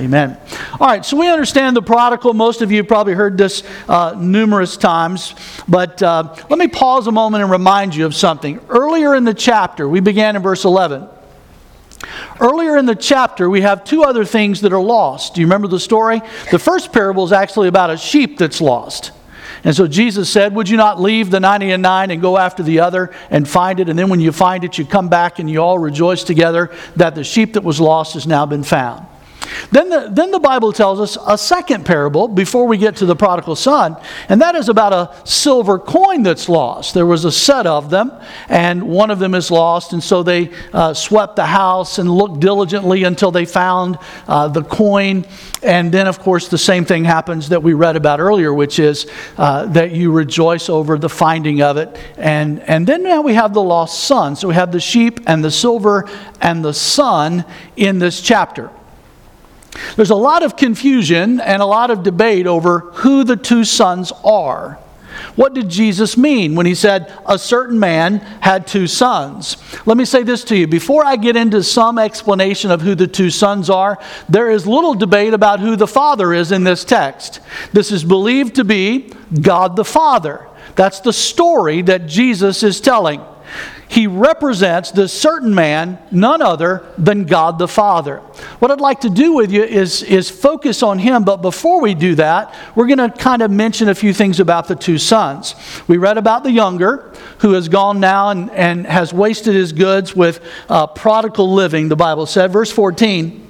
Amen. All right, so we understand the prodigal. Most of you probably heard this uh, numerous times, but uh, let me pause a moment and remind you of something. Earlier in the chapter, we began in verse 11. Earlier in the chapter, we have two other things that are lost. Do you remember the story? The first parable is actually about a sheep that's lost. And so Jesus said, Would you not leave the 90 and 9 and go after the other and find it? And then when you find it, you come back and you all rejoice together that the sheep that was lost has now been found. Then the, then the Bible tells us a second parable before we get to the prodigal son, and that is about a silver coin that's lost. There was a set of them, and one of them is lost, and so they uh, swept the house and looked diligently until they found uh, the coin. And then, of course, the same thing happens that we read about earlier, which is uh, that you rejoice over the finding of it. And, and then now we have the lost son. So we have the sheep and the silver and the son in this chapter. There's a lot of confusion and a lot of debate over who the two sons are. What did Jesus mean when he said a certain man had two sons? Let me say this to you. Before I get into some explanation of who the two sons are, there is little debate about who the Father is in this text. This is believed to be God the Father. That's the story that Jesus is telling he represents the certain man, none other than God the Father. What I'd like to do with you is, is focus on him, but before we do that, we're going to kind of mention a few things about the two sons. We read about the younger, who has gone now and, and has wasted his goods with uh, prodigal living, the Bible said. Verse 14.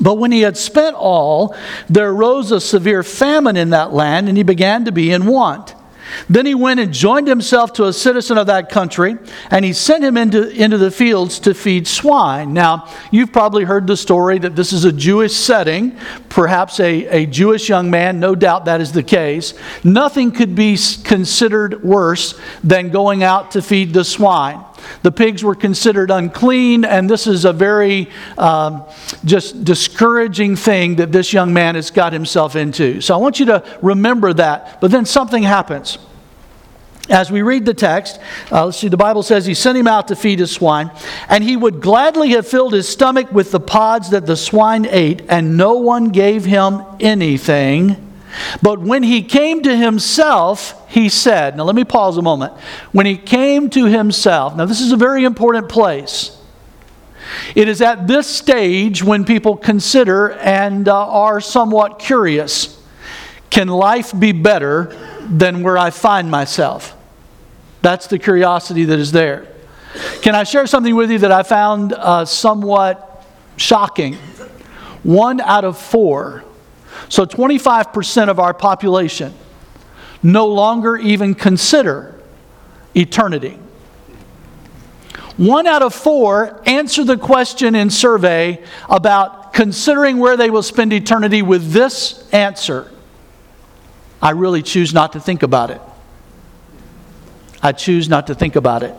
But when he had spent all, there arose a severe famine in that land, and he began to be in want. Then he went and joined himself to a citizen of that country, and he sent him into, into the fields to feed swine. Now, you've probably heard the story that this is a Jewish setting, perhaps a, a Jewish young man, no doubt that is the case. Nothing could be considered worse than going out to feed the swine. The pigs were considered unclean, and this is a very um, just discouraging thing that this young man has got himself into. So I want you to remember that. But then something happens. As we read the text, uh, let's see, the Bible says he sent him out to feed his swine, and he would gladly have filled his stomach with the pods that the swine ate, and no one gave him anything. But when he came to himself, he said, Now let me pause a moment. When he came to himself, now this is a very important place. It is at this stage when people consider and uh, are somewhat curious can life be better than where I find myself? That's the curiosity that is there. Can I share something with you that I found uh, somewhat shocking? One out of four so 25% of our population no longer even consider eternity. One out of four answer the question in survey about considering where they will spend eternity with this answer I really choose not to think about it. I choose not to think about it.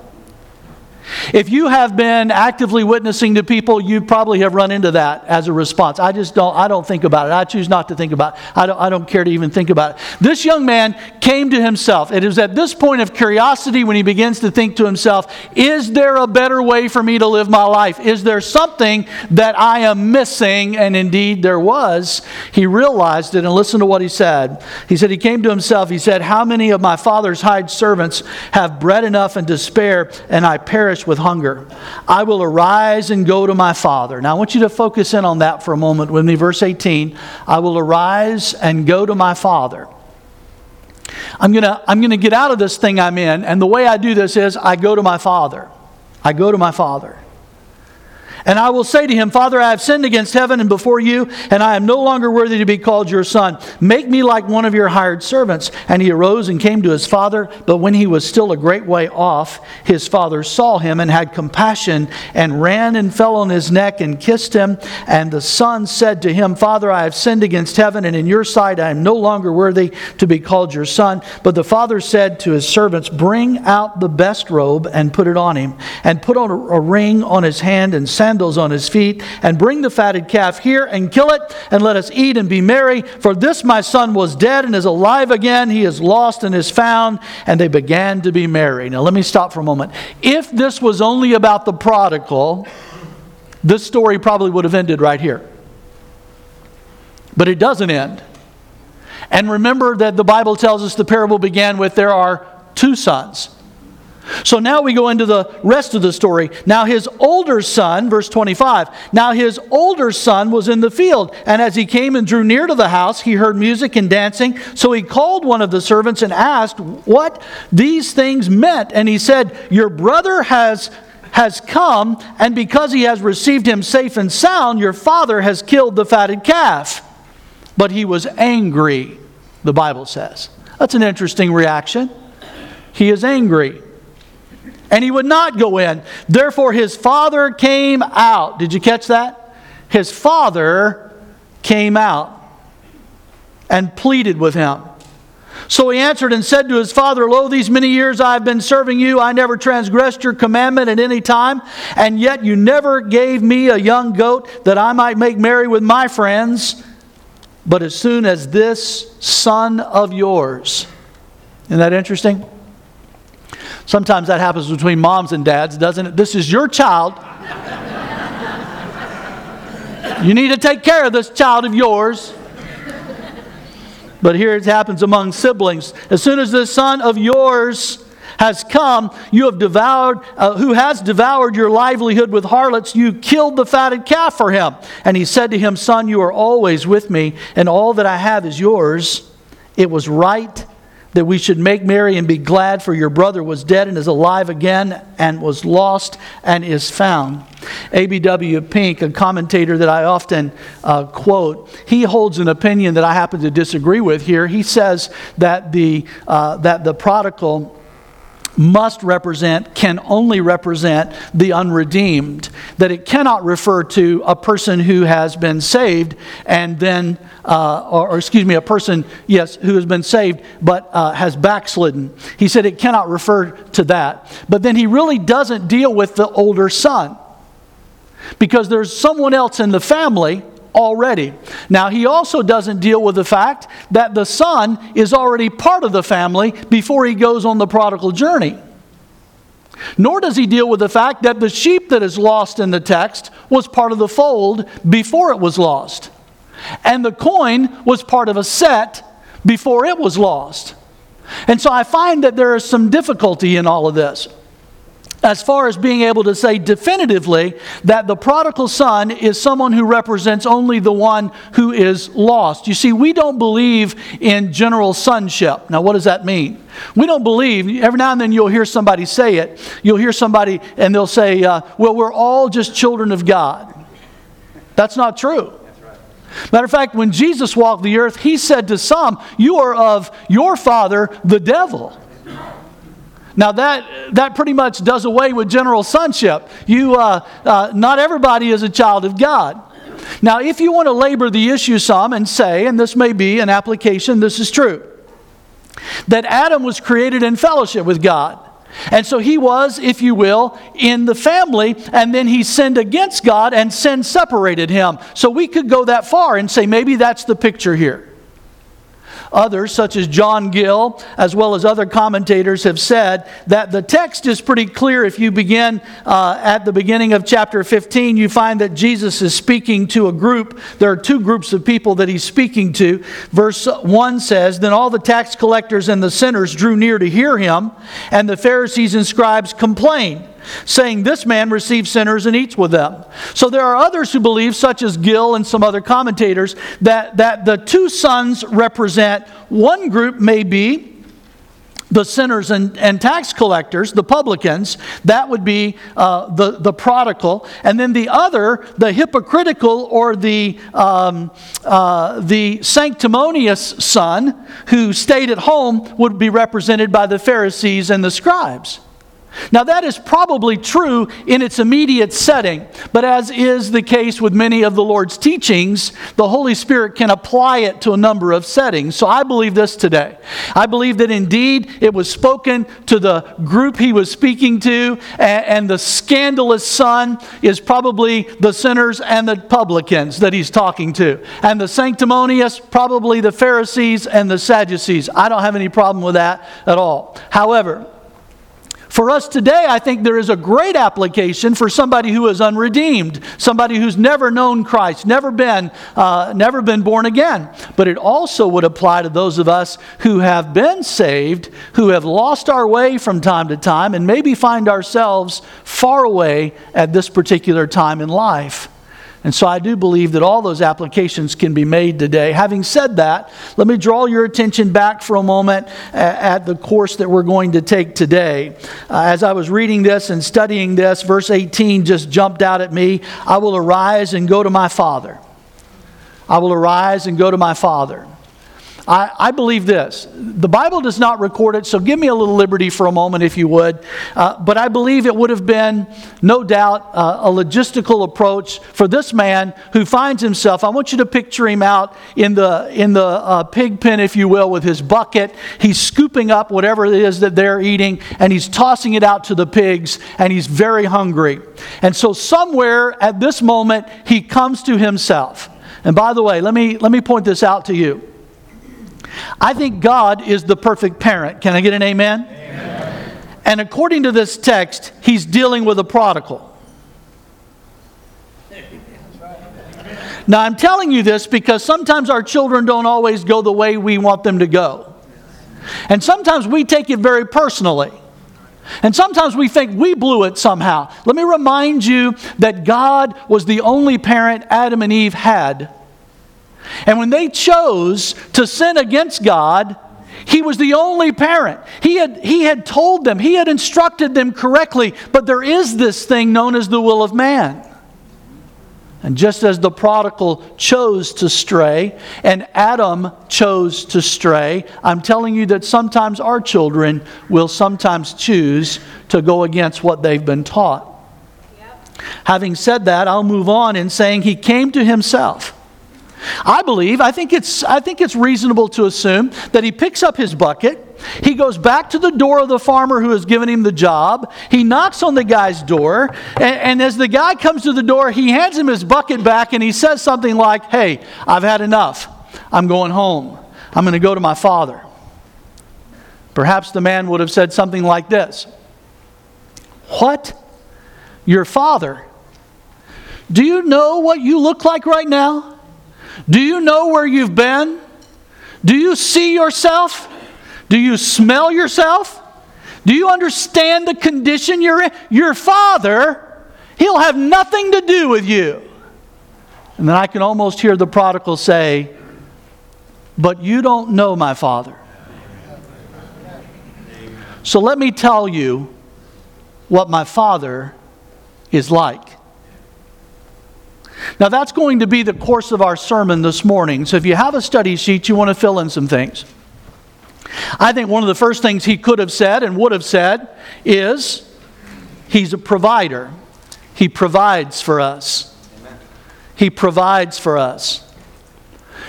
If you have been actively witnessing to people, you probably have run into that as a response. I just don't, I don't think about it. I choose not to think about it. I don't, I don't care to even think about it. This young man came to himself. It is at this point of curiosity when he begins to think to himself, is there a better way for me to live my life? Is there something that I am missing? And indeed there was. He realized it and listen to what he said. He said, he came to himself. He said, how many of my father's hired servants have bread enough and to spare, and I perish with hunger. I will arise and go to my father. Now, I want you to focus in on that for a moment with me. Verse 18 I will arise and go to my father. I'm going to I'm going to get out of this thing I'm in, and the way I do this is I go to my father. I go to my father. And I will say to him, Father, I have sinned against heaven and before you, and I am no longer worthy to be called your son. Make me like one of your hired servants. And he arose and came to his father. But when he was still a great way off, his father saw him and had compassion and ran and fell on his neck and kissed him. And the son said to him, Father, I have sinned against heaven, and in your sight I am no longer worthy to be called your son. But the father said to his servants, Bring out the best robe and put it on him, and put on a ring on his hand and sandals sandals on his feet, and bring the fatted calf here and kill it, and let us eat and be merry. For this my son was dead and is alive again. He is lost and is found. And they began to be merry. Now, let me stop for a moment. If this was only about the prodigal, this story probably would have ended right here. But it doesn't end. And remember that the Bible tells us the parable began with there are two sons. So now we go into the rest of the story. Now his older son, verse 25, now his older son was in the field, and as he came and drew near to the house, he heard music and dancing. So he called one of the servants and asked what these things meant. And he said, Your brother has has come, and because he has received him safe and sound, your father has killed the fatted calf. But he was angry, the Bible says. That's an interesting reaction. He is angry and he would not go in. Therefore, his father came out. Did you catch that? His father came out and pleaded with him. So he answered and said to his father, Lo, these many years I have been serving you. I never transgressed your commandment at any time, and yet you never gave me a young goat that I might make merry with my friends. But as soon as this son of yours, isn't that interesting? Sometimes that happens between moms and dads, doesn't it? This is your child. you need to take care of this child of yours. But here it happens among siblings. As soon as the son of yours has come, you have devoured, uh, who has devoured your livelihood with harlots, you killed the fatted calf for him. And he said to him, Son, you are always with me, and all that I have is yours. It was right that we should make merry and be glad, for your brother was dead and is alive again, and was lost and is found. A.B.W. Pink, a commentator that I often uh, quote, he holds an opinion that I happen to disagree with here. He says that the, uh, that the prodigal must represent, can only represent the unredeemed. That it cannot refer to a person who has been saved and then, uh, or, or, excuse me, a person, yes, who has been saved but uh, has backslidden. He said it cannot refer to that. But then he really doesn't deal with the older son because there's someone else in the family already. Now, he also doesn't deal with the fact that the son is already part of the family before he goes on the prodigal journey. Nor does he deal with the fact that the sheep that is lost in the text was part of the fold before it was lost. And the coin was part of a set before it was lost. And so I find that there is some difficulty in all of this as far as being able to say definitively that the prodigal son is someone who represents only the one who is lost. You see, we don't believe in general sonship. Now, what does that mean? We don't believe, every now and then you'll hear somebody say it. You'll hear somebody and they'll say, uh, well, we're all just children of God. That's not true. Matter of fact, when Jesus walked the earth, he said to some, You are of your father, the devil. Now, that, that pretty much does away with general sonship. You, uh, uh, not everybody is a child of God. Now, if you want to labor the issue some and say, and this may be an application, this is true, that Adam was created in fellowship with God. And so he was, if you will, in the family, and then he sinned against God, and sin separated him. So we could go that far and say maybe that's the picture here. Others, such as John Gill, as well as other commentators, have said that the text is pretty clear. If you begin uh, at the beginning of chapter 15, you find that Jesus is speaking to a group. There are two groups of people that he's speaking to. Verse 1 says Then all the tax collectors and the sinners drew near to hear him, and the Pharisees and scribes complained saying, This man receives sinners and eats with them. So there are others who believe, such as Gill and some other commentators, that, that the two sons represent one group, may be the sinners and, and tax collectors, the publicans, that would be uh, the, the prodigal. And then the other, the hypocritical or the, um, uh, the sanctimonious son who stayed at home would be represented by the Pharisees and the scribes. Now, that is probably true in its immediate setting, but as is the case with many of the Lord's teachings, the Holy Spirit can apply it to a number of settings. So I believe this today. I believe that indeed it was spoken to the group he was speaking to, and, the scandalous son is probably the sinners and the publicans that he's talking to, and the sanctimonious, probably the Pharisees and the Sadducees. I don't have any problem with that at all. However, For us today, I think there is a great application for somebody who is unredeemed, somebody who's never known Christ, never been, uh, never been born again. But it also would apply to those of us who have been saved, who have lost our way from time to time, and maybe find ourselves far away at this particular time in life. And so I do believe that all those applications can be made today. Having said that, let me draw your attention back for a moment at the course that we're going to take today. Uh, as I was reading this and studying this, verse 18 just jumped out at me. I will arise and go to my father. I will arise and go to my father. I, I, believe this. The Bible does not record it, so give me a little liberty for a moment, if you would. Uh, but I believe it would have been, no doubt, uh, a logistical approach for this man who finds himself. I want you to picture him out in the, in the uh, pig pen, if you will, with his bucket. He's scooping up whatever it is that they're eating, and he's tossing it out to the pigs, and he's very hungry. And so, somewhere at this moment, he comes to himself. And by the way, let me, let me point this out to you. I think God is the perfect parent. Can I get an amen? amen? And according to this text, he's dealing with a prodigal. Now, I'm telling you this because sometimes our children don't always go the way we want them to go. And sometimes we take it very personally. And sometimes we think we blew it somehow. Let me remind you that God was the only parent Adam and Eve had and when they chose to sin against God, he was the only parent. He had, he had told them, he had instructed them correctly, but there is this thing known as the will of man. And just as the prodigal chose to stray and Adam chose to stray, I'm telling you that sometimes our children will sometimes choose to go against what they've been taught. Yep. Having said that, I'll move on in saying he came to himself. I believe, I think, it's, I think it's reasonable to assume that he picks up his bucket, he goes back to the door of the farmer who has given him the job, he knocks on the guy's door, and, and as the guy comes to the door, he hands him his bucket back and he says something like, Hey, I've had enough. I'm going home. I'm going to go to my father. Perhaps the man would have said something like this What? Your father? Do you know what you look like right now? Do you know where you've been? Do you see yourself? Do you smell yourself? Do you understand the condition you're in? Your father, he'll have nothing to do with you. And then I can almost hear the prodigal say, But you don't know my father. So let me tell you what my father is like. Now, that's going to be the course of our sermon this morning. So, if you have a study sheet, you want to fill in some things. I think one of the first things he could have said and would have said is he's a provider. He provides for us. He provides for us.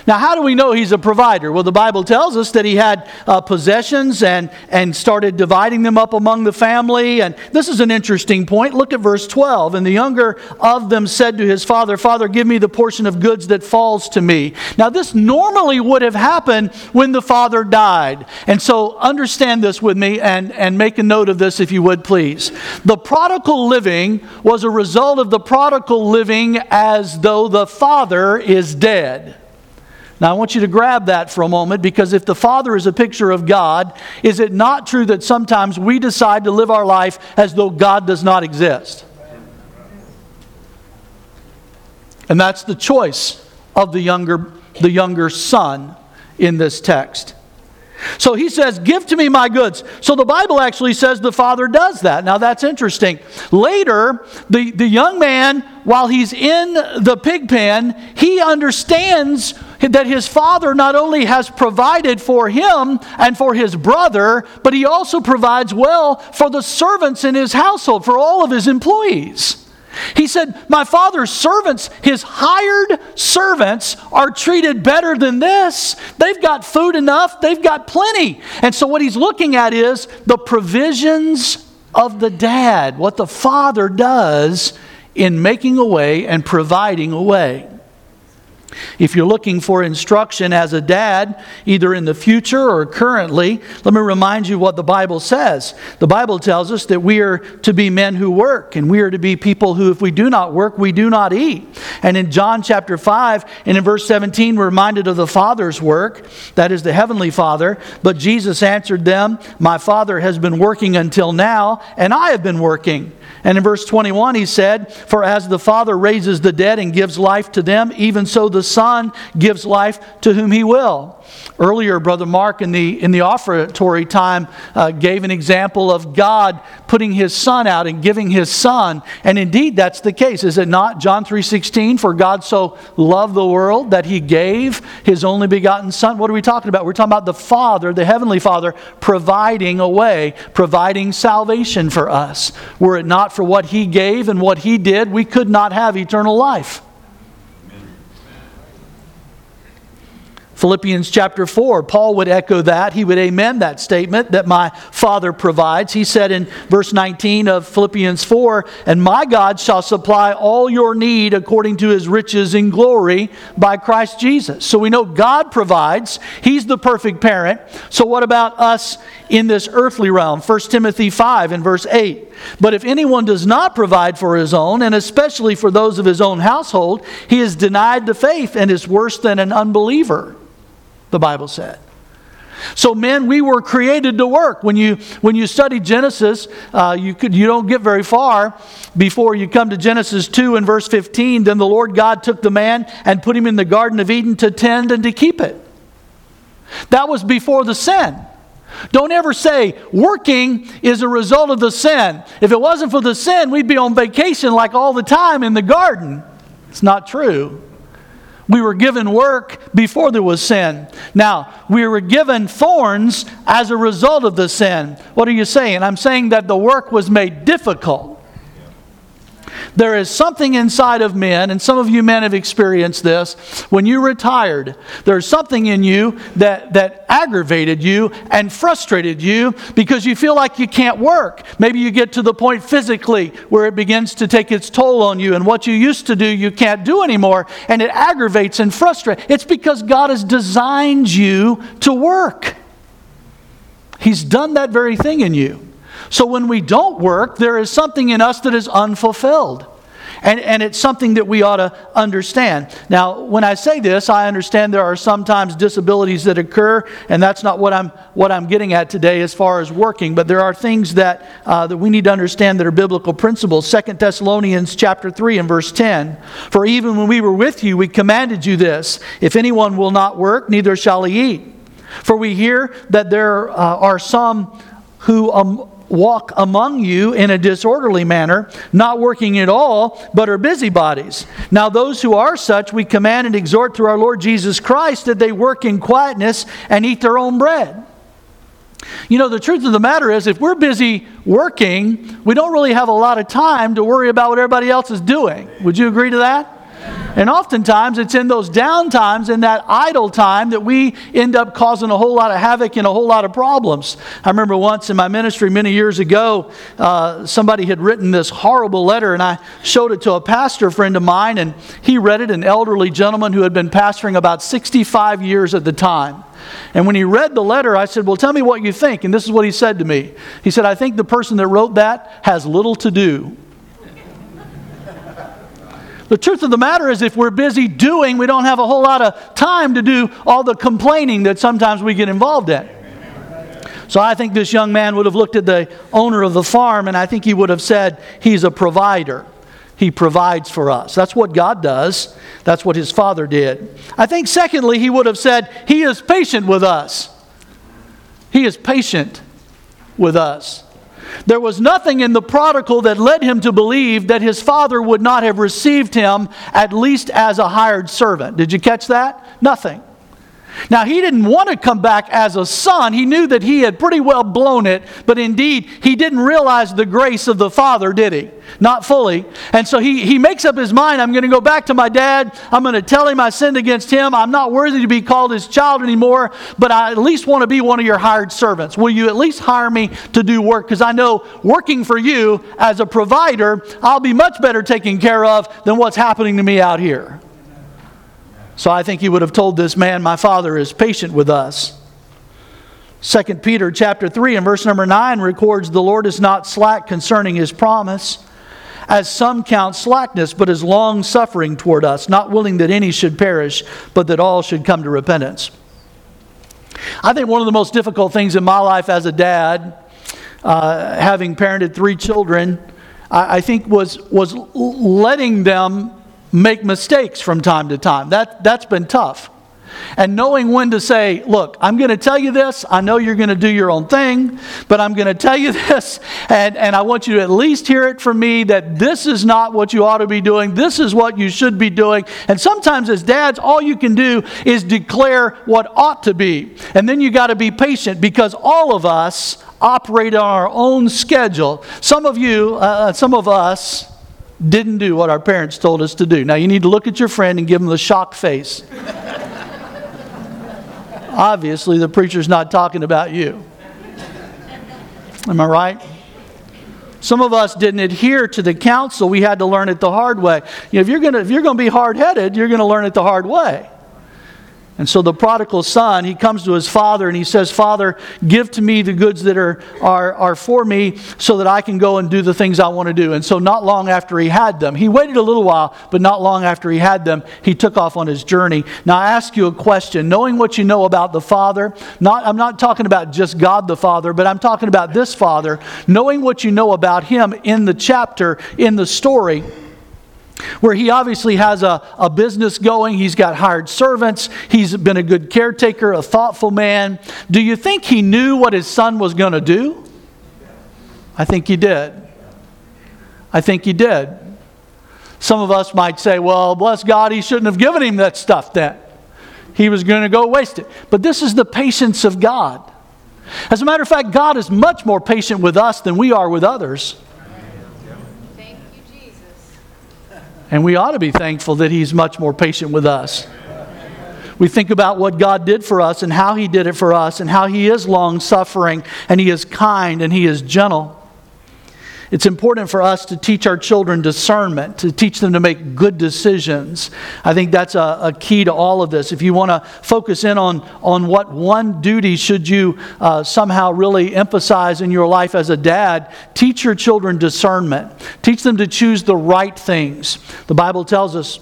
Now, how do we know he's a provider? Well, the Bible tells us that he had uh, possessions and, and started dividing them up among the family. And this is an interesting point. Look at verse 12. And the younger of them said to his father, Father, give me the portion of goods that falls to me. Now, this normally would have happened when the father died. And so understand this with me and, and make a note of this if you would, please. The prodigal living was a result of the prodigal living as though the father is dead. Now, I want you to grab that for a moment because if the Father is a picture of God, is it not true that sometimes we decide to live our life as though God does not exist? And that's the choice of the younger, the younger son in this text. So he says, Give to me my goods. So the Bible actually says the father does that. Now that's interesting. Later, the, the young man, while he's in the pig pen, he understands that his father not only has provided for him and for his brother, but he also provides well for the servants in his household, for all of his employees. He said, My father's servants, his hired servants, are treated better than this. They've got food enough, they've got plenty. And so, what he's looking at is the provisions of the dad, what the father does in making a way and providing a way. If you're looking for instruction as a dad, either in the future or currently, let me remind you what the Bible says. The Bible tells us that we are to be men who work, and we are to be people who, if we do not work, we do not eat. And in John chapter 5 and in verse 17, we're reminded of the Father's work, that is the Heavenly Father. But Jesus answered them, My Father has been working until now, and I have been working. And in verse 21, he said, For as the Father raises the dead and gives life to them, even so the Son gives life to whom he will. Earlier, Brother Mark in the, in the offertory time uh, gave an example of God putting his Son out and giving his Son. And indeed, that's the case, is it not? John 3.16, For God so loved the world that he gave his only begotten Son. What are we talking about? We're talking about the Father, the Heavenly Father, providing a way, providing salvation for us. Were it not for what he gave and what he did, we could not have eternal life. Philippians chapter 4, Paul would echo that. He would amen that statement that my Father provides. He said in verse 19 of Philippians 4, And my God shall supply all your need according to his riches in glory by Christ Jesus. So we know God provides, He's the perfect parent. So what about us in this earthly realm? 1 Timothy 5 and verse 8. But if anyone does not provide for his own, and especially for those of his own household, he is denied the faith and is worse than an unbeliever the Bible said. So, men, we were created to work. When you, when you study Genesis, uh, you, could, you don't get very far before you come to Genesis 2 and verse 15. Then the Lord God took the man and put him in the Garden of Eden to tend and to keep it. That was before the sin. Don't ever say working is a result of the sin. If it wasn't for the sin, we'd be on vacation like all the time in the garden. It's not true. We were given work before there was sin. Now, we were given thorns as a result of the sin. What are you saying? I'm saying that the work was made difficult. There is something inside of men, and some of you men have experienced this. When you retired, there's something in you that, that aggravated you and frustrated you because you feel like you can't work. Maybe you get to the point physically where it begins to take its toll on you, and what you used to do, you can't do anymore, and it aggravates and frustrates. It's because God has designed you to work. He's done that very thing in you. So when we don't work, there is something in us that is unfulfilled. And, and it's something that we ought to understand. Now, when I say this, I understand there are sometimes disabilities that occur, and that's not what I'm, what I'm getting at today as far as working, but there are things that, uh, that we need to understand that are biblical principles. Second Thessalonians chapter 3 and verse 10. For even when we were with you, we commanded you this if anyone will not work, neither shall he eat. For we hear that there uh, are some who um, walk among you in a disorderly manner, not working at all, but are busybodies. Now, those who are such, we command and exhort through our Lord Jesus Christ that they work in quietness and eat their own bread. You know, the truth of the matter is, if we're busy working, we don't really have a lot of time to worry about what everybody else is doing. Would you agree to that? And oftentimes it's in those down times, in that idle time, that we end up causing a whole lot of havoc and a whole lot of problems. I remember once in my ministry many years ago, uh, somebody had written this horrible letter, and I showed it to a pastor friend of mine, and he read it, an elderly gentleman who had been pastoring about 65 years at the time. And when he read the letter, I said, Well, tell me what you think. And this is what he said to me. He said, I think the person that wrote that has little to do the truth of the matter is, if we're busy doing, we don't have a whole lot of time to do all the complaining that sometimes we get involved in. So I think this young man would have looked at the owner of the farm and I think he would have said, He's a provider. He provides for us. That's what God does. That's what his father did. I think, secondly, he would have said, He is patient with us. He is patient with us. There was nothing in the prodigal that led him to believe that his father would not have received him at least as a hired servant. Did you catch that? Nothing. Now, he didn't want to come back as a son. He knew that he had pretty well blown it, but indeed, he didn't realize the grace of the Father, did he? Not fully. And so he, he makes up his mind I'm going to go back to my dad. I'm going to tell him I sinned against him. I'm not worthy to be called his child anymore, but I at least want to be one of your hired servants. Will you at least hire me to do work? Because I know working for you as a provider, I'll be much better taken care of than what's happening to me out here. So I think he would have told this man, My father is patient with us. 2 Peter chapter 3 and verse number 9 records the Lord is not slack concerning his promise, as some count slackness, but is long suffering toward us, not willing that any should perish, but that all should come to repentance. I think one of the most difficult things in my life as a dad, uh, having parented three children, I, I think was, was letting them make mistakes from time to time. That, that's been tough. And knowing when to say, look, I'm going to tell you this. I know you're going to do your own thing, but I'm going to tell you this. And, and I want you to at least hear it from me that this is not what you ought to be doing. This is what you should be doing. And sometimes, as dads, all you can do is declare what ought to be. And then you got to be patient because all of us operate on our own schedule. Some of you, uh, some of us, didn't do what our parents told us to do. Now, you need to look at your friend and give him the shock face. Obviously, the preacher's not talking about you. Am I right? Some of us didn't adhere to the counsel. We had to learn it the hard way. You know, if you're going to be hard headed, you're going to learn it the hard way. And so the prodigal son, he comes to his father and he says, Father, give to me the goods that are, are, are for me so that I can go and do the things I want to do. And so, not long after he had them, he waited a little while, but not long after he had them, he took off on his journey. Now, I ask you a question. Knowing what you know about the Father, not, I'm not talking about just God the Father, but I'm talking about this Father, knowing what you know about him in the chapter, in the story where he obviously has a, a business going. He's got hired servants. He's been a good caretaker, a thoughtful man. Do you think he knew what his son was going to do? I think he did. I think he did. Some of us might say, well, bless God, he shouldn't have given him that stuff then. He was going to go waste it. But this is the patience of God. As a matter of fact, God is much more patient with us than we are with others. And we ought to be thankful that He's much more patient with us. We think about what God did for us and how He did it for us and how He is long suffering and He is kind and He is gentle. It's important for us to teach our children discernment, to teach them to make good decisions. I think that's a, a key to all of this. If you want to focus in on, on what one duty should you uh, somehow really emphasize in your life as a dad, teach your children discernment. Teach them to choose the right things. The Bible tells us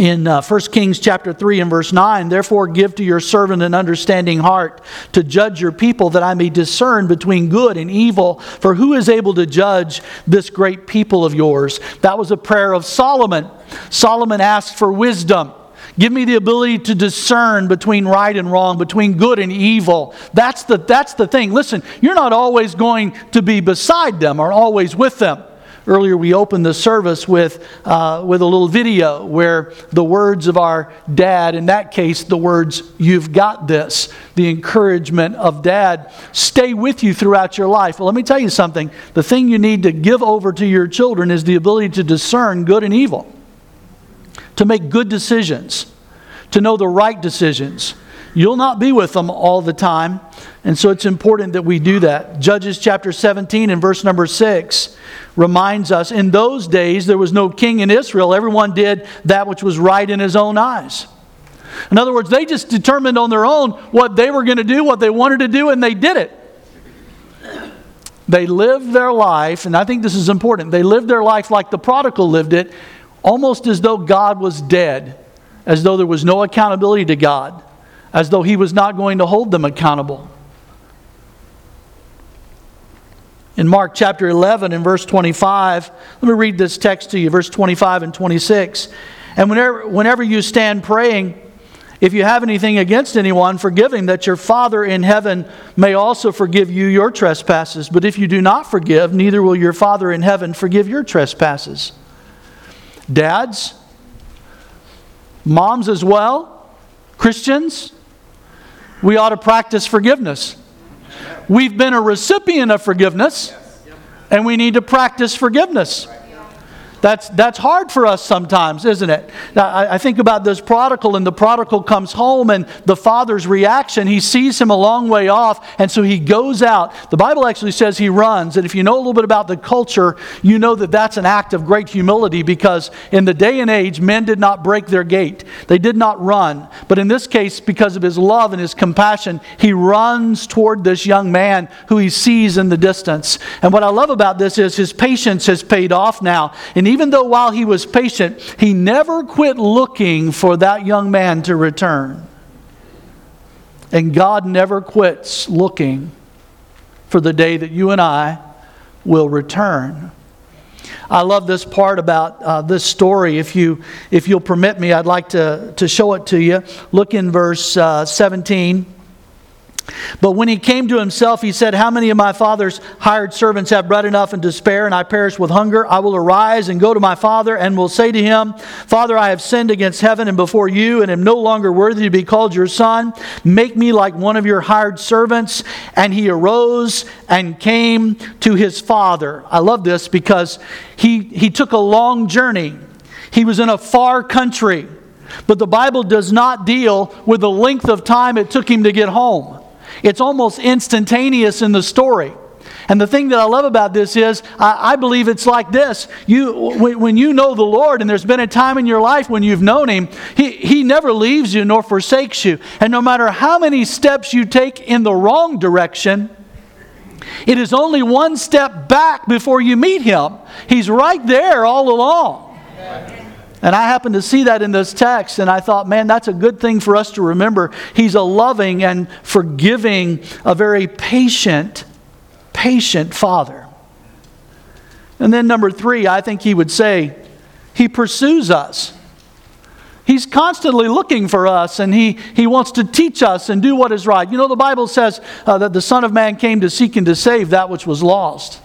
in uh, 1 Kings chapter 3 and verse 9, therefore give to your servant an understanding heart to judge your people that I may discern between good and evil. For who is able to judge this great people of yours? That was a prayer of Solomon. Solomon asked for wisdom. Give me the ability to discern between right and wrong, between good and evil. That's the, that's the thing. Listen, you're not always going to be beside them or always with them. Earlier, we opened the service with, uh, with a little video where the words of our dad, in that case, the words, You've got this, the encouragement of dad, stay with you throughout your life. Well, let me tell you something. The thing you need to give over to your children is the ability to discern good and evil, to make good decisions, to know the right decisions. You'll not be with them all the time. And so it's important that we do that. Judges chapter 17 and verse number 6 reminds us in those days there was no king in Israel. Everyone did that which was right in his own eyes. In other words, they just determined on their own what they were going to do, what they wanted to do, and they did it. They lived their life, and I think this is important. They lived their life like the prodigal lived it, almost as though God was dead, as though there was no accountability to God, as though He was not going to hold them accountable. in Mark chapter 11 and verse 25. Let me read this text to you, verse 25 and 26. And whenever, whenever you stand praying, if you have anything against anyone, forgive him, that your Father in heaven may also forgive you your trespasses. But if you do not forgive, neither will your Father in heaven forgive your trespasses. Dads, moms as well, Christians, we ought to practice forgiveness. We've been a recipient of forgiveness, and we need to practice forgiveness. That's, that's hard for us sometimes, isn't it? I, I, think about this prodigal, and the prodigal comes home, and the father's reaction, he sees him a long way off, and so he goes out. The Bible actually says he runs, and if you know a little bit about the culture, you know that that's an act of great humility because in the day and age, men did not break their gait, they did not run. But in this case, because of his love and his compassion, he runs toward this young man who he sees in the distance. And what I love about this is his patience has paid off now. And even though while he was patient, he never quit looking for that young man to return. And God never quits looking for the day that you and I will return. I love this part about uh, this story. If, you, if you'll permit me, I'd like to, to show it to you. Look in verse uh, 17. But when he came to himself, he said, How many of my father's hired servants have bread enough and to spare, and I perish with hunger? I will arise and go to my father, and will say to him, Father, I have sinned against heaven and before you, and am no longer worthy to be called your son. Make me like one of your hired servants. And he arose and came to his father. I love this because he, he took a long journey, he was in a far country. But the Bible does not deal with the length of time it took him to get home. It's almost instantaneous in the story. And the thing that I love about this is, I, I believe it's like this. You, when, you know the Lord, and there's been a time in your life when you've known Him, he, he never leaves you nor forsakes you. And no matter how many steps you take in the wrong direction, it is only one step back before you meet Him. He's right there all along. And I happened to see that in this text, and I thought, man, that's a good thing for us to remember. He's a loving and forgiving, a very patient, patient Father. And then, number three, I think he would say, He pursues us. He's constantly looking for us and he, he wants to teach us and do what is right. You know, the Bible says uh, that the Son of Man came to seek and to save that which was lost.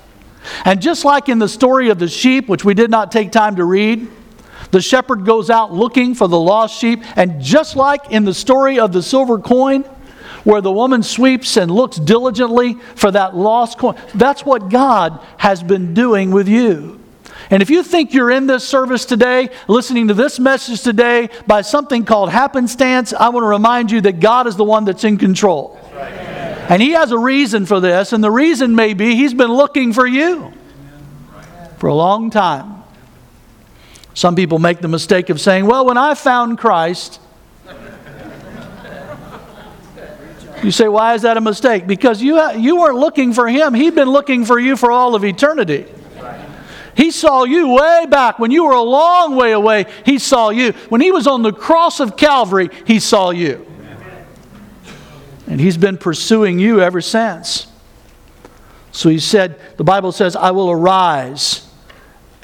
And just like in the story of the sheep, which we did not take time to read, the shepherd goes out looking for the lost sheep, and just like in the story of the silver coin, where the woman sweeps and looks diligently for that lost coin, that's what God has been doing with you. And if you think you're in this service today, listening to this message today by something called happenstance, I want to remind you that God is the one that's in control. And He has a reason for this, and the reason may be He's been looking for you for a long time. Some people make the mistake of saying, well, when I found Christ, you say, why is that a mistake? Because you, you weren't looking for him, he'd been looking for you for all of eternity. He saw you way back. When you were a long way away, He saw you. When He was on the cross of Calvary, He saw you. And He's been pursuing you ever since. So He said, the Bible says, I will arise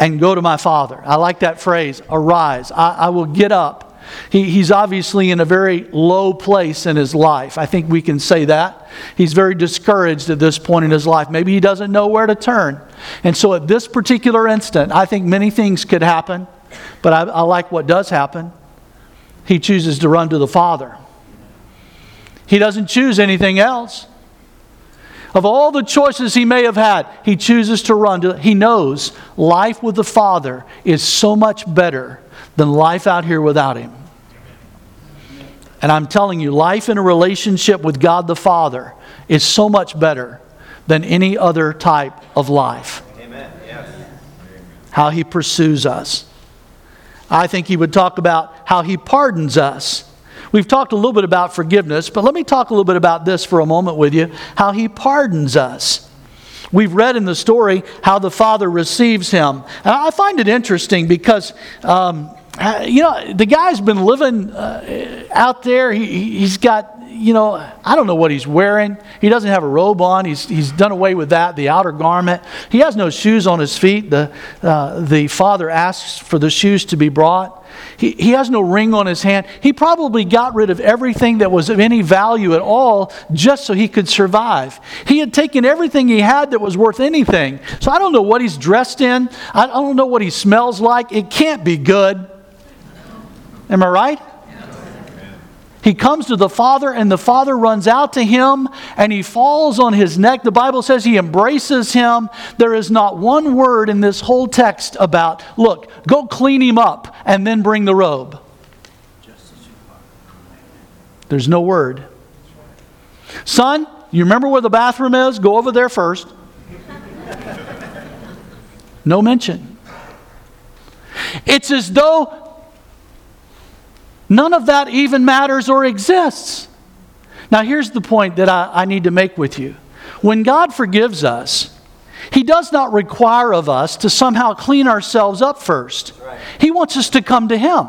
and go to my father. I like that phrase, arise. I, I will get up. He, he's obviously in a very low place in his life. I think we can say that. He's very discouraged at this point in his life. Maybe he doesn't know where to turn. And so at this particular instant, I think many things could happen, but I, I like what does happen. He chooses to run to the Father. He doesn't choose anything else. Of all the choices he may have had, he chooses to run. To, he knows life with the Father is so much better than life out here without him. And I'm telling you, life in a relationship with God the Father is so much better than any other type of life. Amen. Yes. How he pursues us. I think he would talk about how he pardons us. We've talked a little bit about forgiveness, but let me talk a little bit about this for a moment with you how he pardons us. We've read in the story how the Father receives him. And I find it interesting because. Um, you know, the guy's been living uh, out there. He, he's got you know, I don't know what he's wearing. He doesn't have a robe on. He's, he's done away with that, the outer garment. He has no shoes on his feet. The, uh, the father asks for the shoes to be brought. He, he has no ring on his hand. He probably got rid of everything that was of any value at all just so he could survive. He had taken everything he had that was worth anything. So I don't know what he's dressed in. I don't know what he smells like. It can't be good. Am I right? He comes to the Father, and the Father runs out to him and he falls on his neck. The Bible says he embraces him. There is not one word in this whole text about, look, go clean him up and then bring the robe. There's no word. Son, you remember where the bathroom is? Go over there first. No mention. It's as though none of that even matters or exists. Now, here's the point that I, I, need to make with you. When God forgives us, He does not require of us to somehow clean ourselves up first. He wants us to come to Him.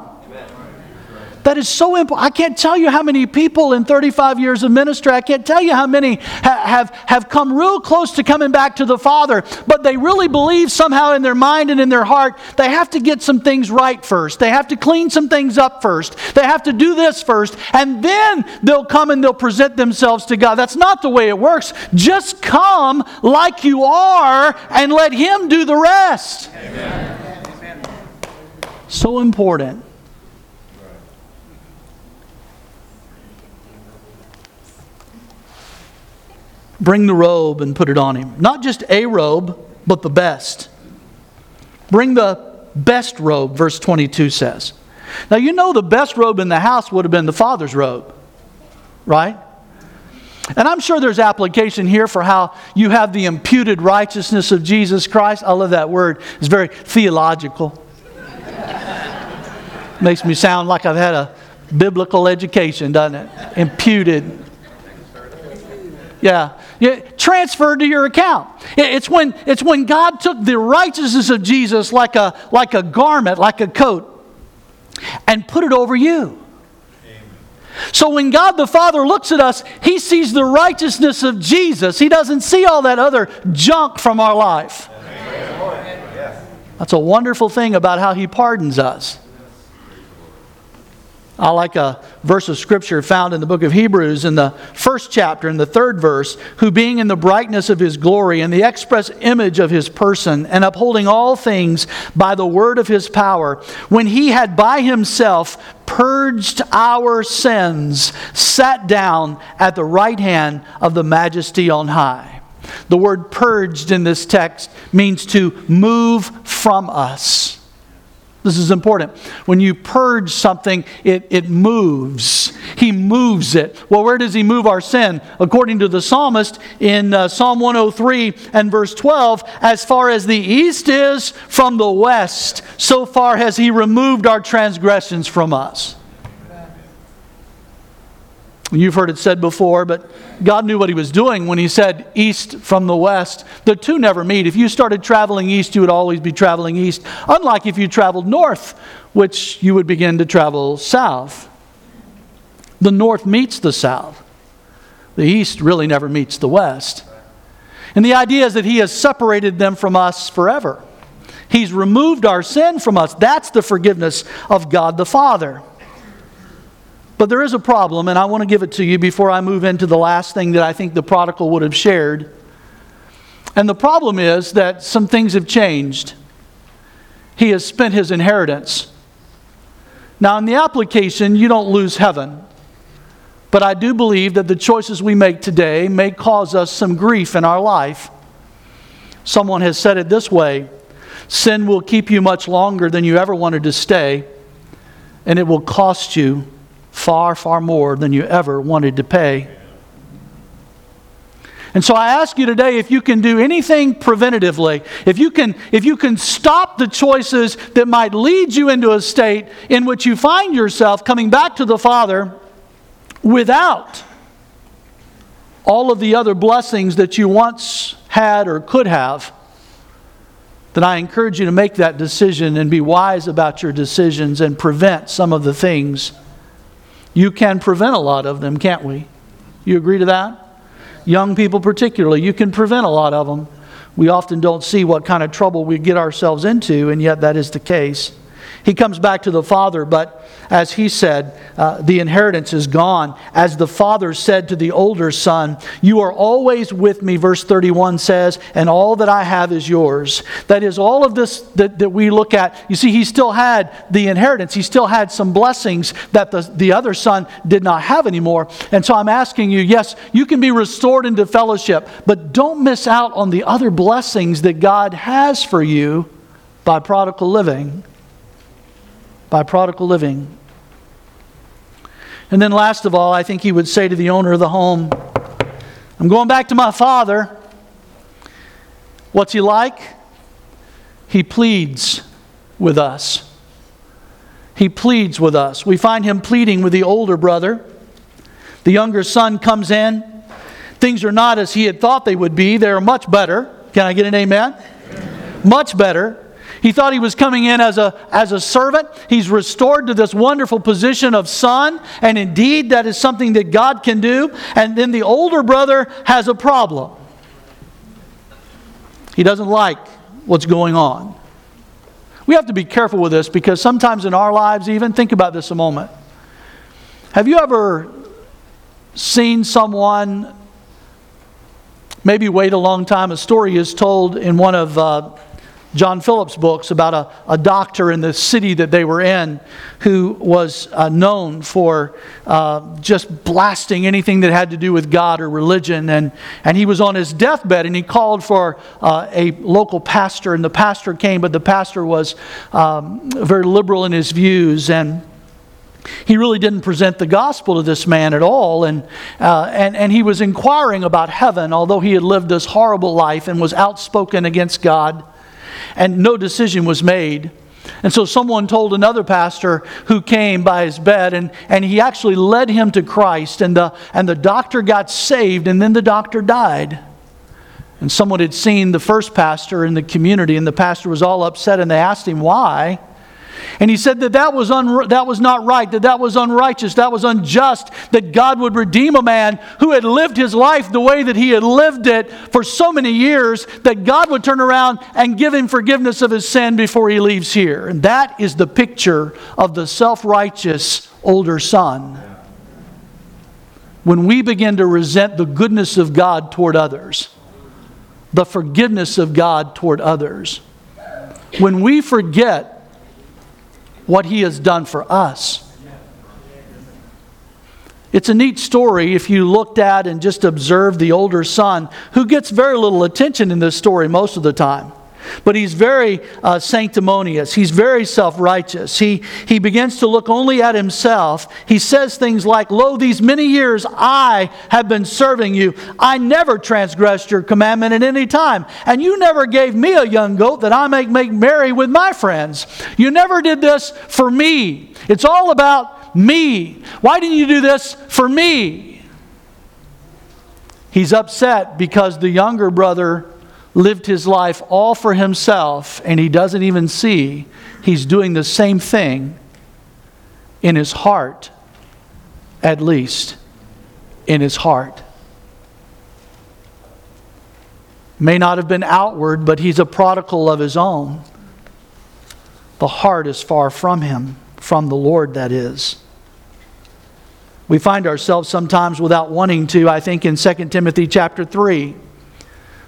That is so important. I can't tell you how many people in 35 years of ministry, I can't tell you how many ha- have, have come real close to coming back to the Father, but they really believe somehow in their mind and in their heart they have to get some things right first. They have to clean some things up first. They have to do this first, and then they'll come and they'll present themselves to God. That's not the way it works. Just come like you are and let Him do the rest. Amen. So important. Bring the robe and put it on him. Not just a robe, but the best. Bring the best robe, verse 22 says. Now, you know the best robe in the house would have been the father's robe, right? And I'm sure there's application here for how you have the imputed righteousness of Jesus Christ. I love that word, it's very theological. Makes me sound like I've had a biblical education, doesn't it? Imputed. Yeah transferred to your account. It's when, it's when God took the righteousness of Jesus like a, like a garment, like a coat, and put it over you. So when God the Father looks at us, He sees the righteousness of Jesus. He doesn't see all that other junk from our life. That's a wonderful thing about how He pardons us. I like a verse of scripture found in the book of Hebrews in the first chapter, in the third verse, who being in the brightness of his glory and the express image of his person, and upholding all things by the word of his power, when he had by himself purged our sins, sat down at the right hand of the majesty on high. The word purged in this text means to move from us. This is important. When you purge something, it, it moves. He moves it. Well, where does He move our sin? According to the psalmist in uh, Psalm 103 and verse 12, as far as the east is from the west, so far has He removed our transgressions from us. You've heard it said before, but God knew what He was doing when He said east from the west. The two never meet. If you started traveling east, you would always be traveling east, unlike if you traveled north, which you would begin to travel south. The north meets the south, the east really never meets the west. And the idea is that He has separated them from us forever. He's removed our sin from us. That's the forgiveness of God the Father. But there is a problem, and I want to give it to you before I move into the last thing that I think the prodigal would have shared. And the problem is that some things have changed. He has spent his inheritance. Now, in the application, you don't lose heaven. But I do believe that the choices we make today may cause us some grief in our life. Someone has said it this way sin will keep you much longer than you ever wanted to stay, and it will cost you far, far more than you ever wanted to pay. And so I ask you today if you can do anything preventatively, if you can, if you can stop the choices that might lead you into a state in which you find yourself coming back to the Father without all of the other blessings that you once had or could have, then I encourage you to make that decision and be wise about your decisions and prevent some of the things you can prevent a lot of them, can't we? You agree to that? Young people, particularly, you can prevent a lot of them. We often don't see what kind of trouble we get ourselves into, and yet that is the case. He comes back to the father, but as he said, uh, the inheritance is gone. As the father said to the older son, You are always with me, verse 31 says, and all that I have is yours. That is, all of this that, that we look at, you see, he still had the inheritance. He still had some blessings that the, the other son did not have anymore. And so I'm asking you, yes, you can be restored into fellowship, but don't miss out on the other blessings that God has for you by prodigal living by prodigal living. And then, last of all, I think he would say to the owner of the home, I'm going back to my father. What's he like? He pleads with us. He pleads with us. We find him pleading with the older brother. The younger son comes in. Things are not as he had thought they would be, they're much better. Can I get an amen? amen. Much better. He thought he was coming in as a, as a servant. He's restored to this wonderful position of son, and indeed, that is something that God can do. And then the older brother has a problem. He doesn't like what's going on. We have to be careful with this because sometimes in our lives, even, think about this a moment. Have you ever seen someone maybe wait a long time? A story is told in one of uh, John Phillips' books about a, a doctor in the city that they were in who was uh, known for uh, just blasting anything that had to do with God or religion. And, and he was on his deathbed and he called for uh, a local pastor, and the pastor came, but the pastor was um, very liberal in his views. And he really didn't present the gospel to this man at all. And, uh, and, and he was inquiring about heaven, although he had lived this horrible life and was outspoken against God and no decision was made. And so someone told another pastor who came by his bed, and, and he actually led him to Christ, and the, and the doctor got saved, and then the doctor died. And someone had seen the first pastor in the community, and the pastor was all upset, and they asked him why. And he said that that was, un- that was not right, that that was unrighteous, that was unjust, that God would redeem a man who had lived his life the way that he had lived it for so many years, that God would turn around and give him forgiveness of his sin before he leaves here. And that is the picture of the self righteous older son. When we begin to resent the goodness of God toward others, the forgiveness of God toward others, when we forget what he has done for us. It's a neat story if you looked at and just observed the older son, who gets very little attention in this story most of the time. But he's very uh, sanctimonious. He's very self righteous. He, he begins to look only at himself. He says things like, Lo, these many years I have been serving you. I never transgressed your commandment at any time. And you never gave me a young goat that I may make merry with my friends. You never did this for me. It's all about me. Why didn't you do this for me? He's upset because the younger brother lived his life all for himself, and he doesn't even see he's doing the same thing in his heart, at least in his heart. May not have been outward, but he's a prodigal of his own. The heart is far from him, from the Lord, that is. We find ourselves sometimes without wanting to, I think, in 2 Timothy chapter 3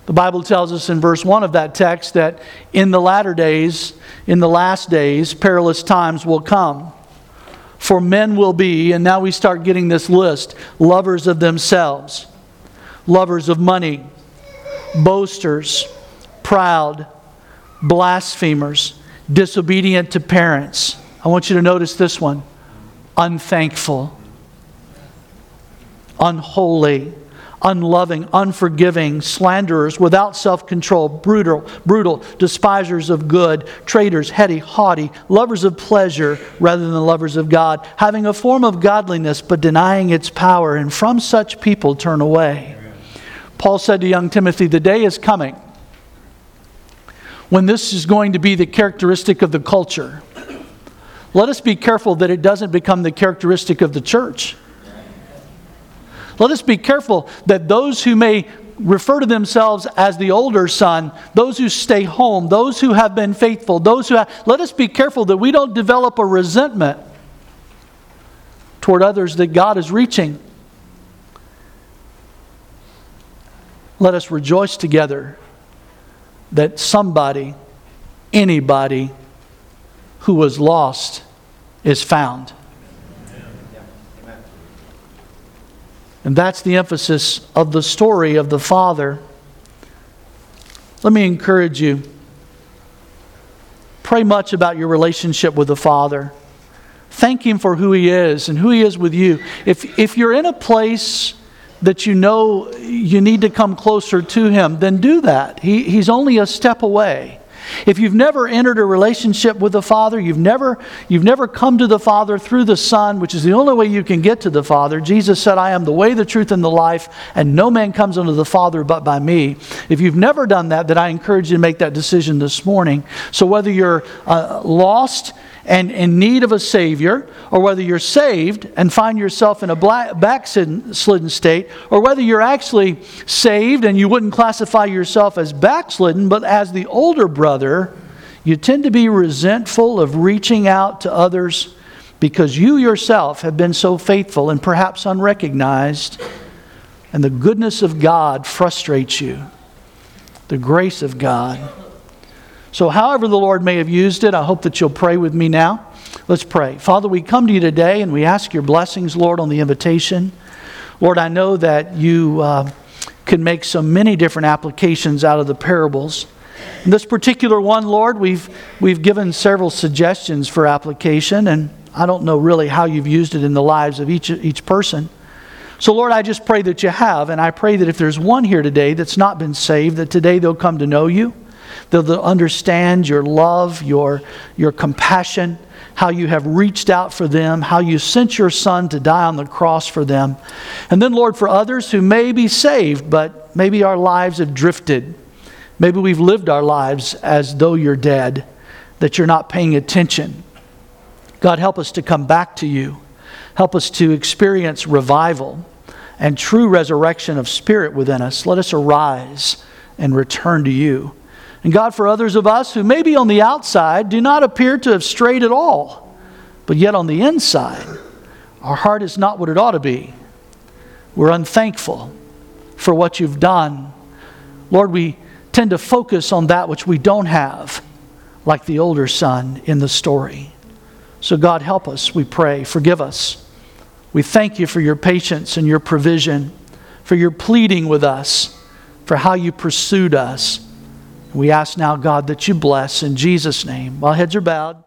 the Bible tells us in verse 1 of that text that in the latter days, in the last days, perilous times will come. For men will be, and now we start getting this list lovers of themselves, lovers of money, boasters, proud, blasphemers, disobedient to parents. I want you to notice this one unthankful, unholy unloving, unforgiving, slanderers, without self control, brutal, brutal, despisers of good, traitors, heady, haughty, lovers of pleasure rather than lovers of God, having a form of godliness but denying its power, and from such people turn away. Paul said to young Timothy, The day is coming when this is going to be the characteristic of the culture. Let us be careful that it doesn't become the characteristic of the church. Let us be careful that those who may refer to themselves as the older son, those who stay home, those who have been faithful, those who have, let us be careful that we don't develop a resentment toward others that God is reaching. Let us rejoice together that somebody, anybody who was lost is found. And that's the emphasis of the story of the Father. Let me encourage you. Pray much about your relationship with the Father. Thank Him for who He is and who He is with you. If, if you're in a place that you know you need to come closer to Him, then do that. He, he's only a step away. If you've never entered a relationship with the Father, you've never, you've never come to the Father through the Son, which is the only way you can get to the Father. Jesus said, I am the way, the truth, and the life, and no man comes unto the Father but by me. If you've never done that, then I encourage you to make that decision this morning. So whether you're uh, lost, and in need of a Savior, or whether you're saved and find yourself in a backslidden state, or whether you're actually saved and you wouldn't classify yourself as backslidden, but as the older brother, you tend to be resentful of reaching out to others because you yourself have been so faithful and perhaps unrecognized, and the goodness of God frustrates you. The grace of God. So, however, the Lord may have used it, I hope that you'll pray with me now. Let's pray. Father, we come to you today and we ask your blessings, Lord, on the invitation. Lord, I know that you uh, can make so many different applications out of the parables. In this particular one, Lord, we've, we've given several suggestions for application, and I don't know really how you've used it in the lives of each, each person. So, Lord, I just pray that you have, and I pray that if there's one here today that's not been saved, that today they'll come to know you. They'll understand your love, your, your compassion, how you have reached out for them, how you sent your son to die on the cross for them. And then, Lord, for others who may be saved, but maybe our lives have drifted. Maybe we've lived our lives as though you're dead, that you're not paying attention. God, help us to come back to you. Help us to experience revival and true resurrection of spirit within us. Let us arise and return to you. And God, for others of us who maybe on the outside do not appear to have strayed at all, but yet on the inside, our heart is not what it ought to be. We're unthankful for what you've done. Lord, we tend to focus on that which we don't have, like the older son in the story. So, God, help us, we pray. Forgive us. We thank you for your patience and your provision, for your pleading with us, for how you pursued us. We ask now, God, that you bless in Jesus' name. While heads are bowed.